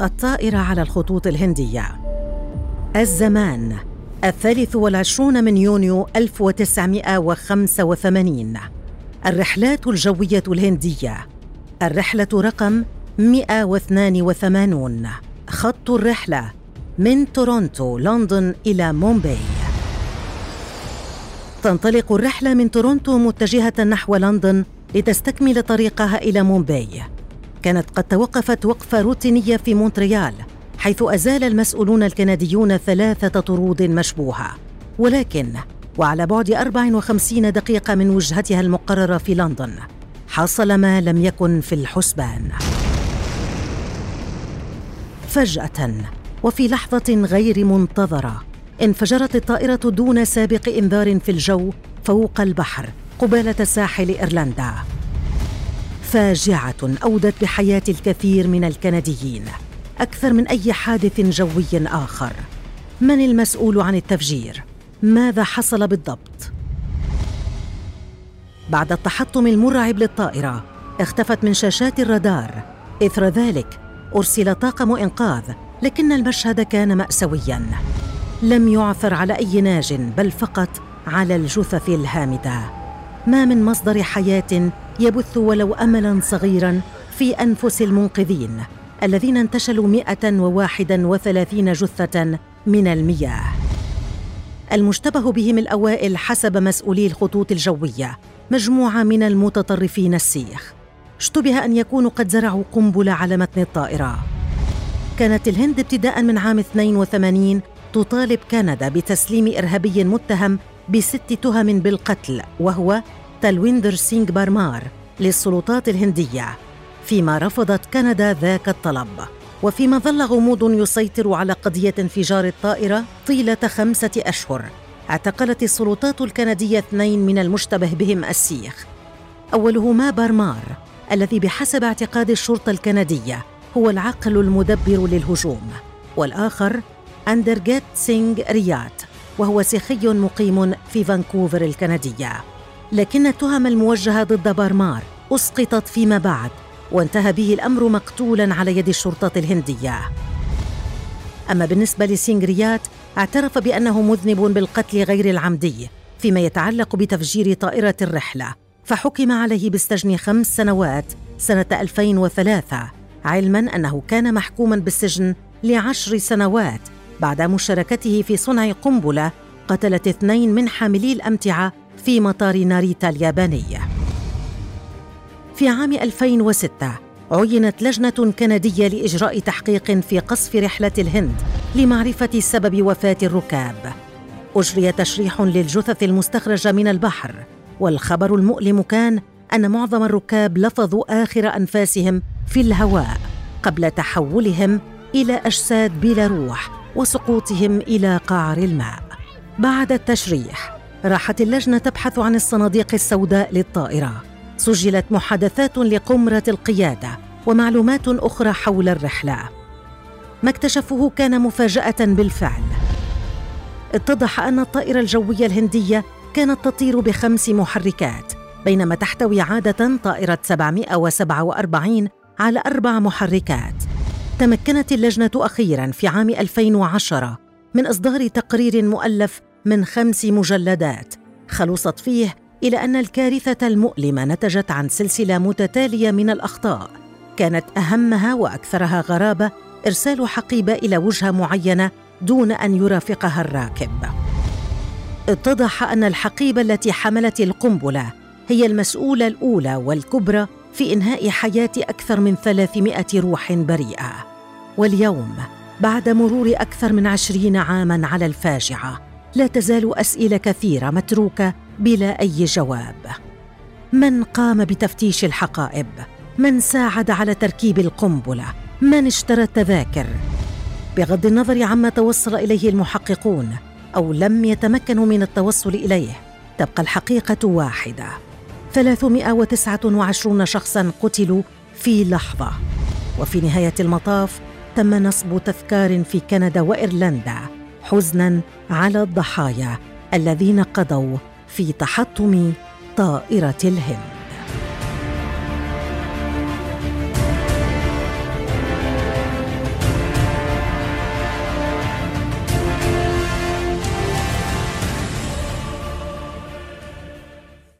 الطائرة على الخطوط الهندية. الزمان الثالث والعشرون من يونيو 1985 الرحلات الجوية الهندية. الرحلة رقم 182 خط الرحلة من تورونتو لندن إلى مومباي. تنطلق الرحلة من تورونتو متجهة نحو لندن لتستكمل طريقها إلى مومباي. كانت قد توقفت وقفة روتينية في مونتريال حيث أزال المسؤولون الكنديون ثلاثة طرود مشبوهة. ولكن وعلى بعد 54 دقيقة من وجهتها المقررة في لندن حصل ما لم يكن في الحسبان. فجأة وفي لحظة غير منتظرة انفجرت الطائرة دون سابق إنذار في الجو فوق البحر قبالة ساحل إيرلندا. فاجعة أودت بحياة الكثير من الكنديين. أكثر من أي حادث جوي آخر. من المسؤول عن التفجير؟ ماذا حصل بالضبط؟ بعد التحطم المرعب للطائرة اختفت من شاشات الرادار. إثر ذلك أرسل طاقم إنقاذ لكن المشهد كان مأساوياً. لم يعثر على أي ناج بل فقط على الجثث الهامدة. ما من مصدر حياة يبث ولو أملاً صغيراً في أنفس المنقذين الذين انتشلوا 131 جثة من المياه. المشتبه بهم الأوائل حسب مسؤولي الخطوط الجوية مجموعة من المتطرفين السيخ. اشتبه أن يكونوا قد زرعوا قنبلة على متن الطائرة. كانت الهند ابتداء من عام 82 تطالب كندا بتسليم إرهابي متهم بست تهم بالقتل وهو تالويندر سينغ بارمار للسلطات الهندية فيما رفضت كندا ذاك الطلب وفيما ظل غموض يسيطر على قضية انفجار الطائرة طيلة خمسة أشهر. اعتقلت السلطات الكندية اثنين من المشتبه بهم السيخ. أولهما بارمار الذي بحسب اعتقاد الشرطة الكندية هو العقل المدبر للهجوم والآخر إندرجيت سينغ ريات وهو سيخي مقيم في فانكوفر الكندية. لكن التهم الموجهة ضد بارمار أسقطت فيما بعد وانتهى به الأمر مقتولا على يد الشرطة الهندية. أما بالنسبة لسينغ ريات اعترف بأنه مذنب بالقتل غير العمدي فيما يتعلق بتفجير طائرة الرحلة فحكم عليه بالسجن خمس سنوات سنة 2003 علما أنه كان محكوما بالسجن لعشر سنوات بعد مشاركته في صنع قنبلة قتلت اثنين من حاملي الأمتعة في مطار ناريتا الياباني في عام 2006 عينت لجنة كندية لإجراء تحقيق في قصف رحلة الهند لمعرفة سبب وفاة الركاب. أجري تشريح للجثث المستخرجة من البحر، والخبر المؤلم كان أن معظم الركاب لفظوا آخر أنفاسهم في الهواء قبل تحولهم إلى أجساد بلا روح وسقوطهم إلى قعر الماء. بعد التشريح، راحت اللجنة تبحث عن الصناديق السوداء للطائرة. سجلت محادثات لقمرة القيادة ومعلومات أخرى حول الرحلة. ما اكتشفوه كان مفاجأة بالفعل. اتضح أن الطائرة الجوية الهندية كانت تطير بخمس محركات بينما تحتوي عادة طائرة 747 على أربع محركات. تمكنت اللجنة أخيرا في عام 2010 من إصدار تقرير مؤلف من خمس مجلدات خلصت فيه إلى أن الكارثة المؤلمة نتجت عن سلسلة متتالية من الأخطاء كانت أهمها وأكثرها غرابة إرسال حقيبة إلى وجهة معينة دون أن يرافقها الراكب. اتضح أن الحقيبة التي حملت القنبلة هي المسؤولة الأولى والكبرى في إنهاء حياة أكثر من 300 روح بريئة. واليوم بعد مرور أكثر من عشرين عاما على الفاجعة لا تزال أسئلة كثيرة متروكة بلا أي جواب. من قام بتفتيش الحقائب؟ من ساعد على تركيب القنبلة؟ من اشترى التذاكر؟ بغض النظر عما توصل إليه المحققون أو لم يتمكنوا من التوصل إليه تبقى الحقيقة واحدة. 329 شخصا قتلوا في لحظة. وفي نهاية المطاف تم نصب تذكار في كندا وإيرلندا حزنا على الضحايا الذين قضوا في تحطم طائرة الهند.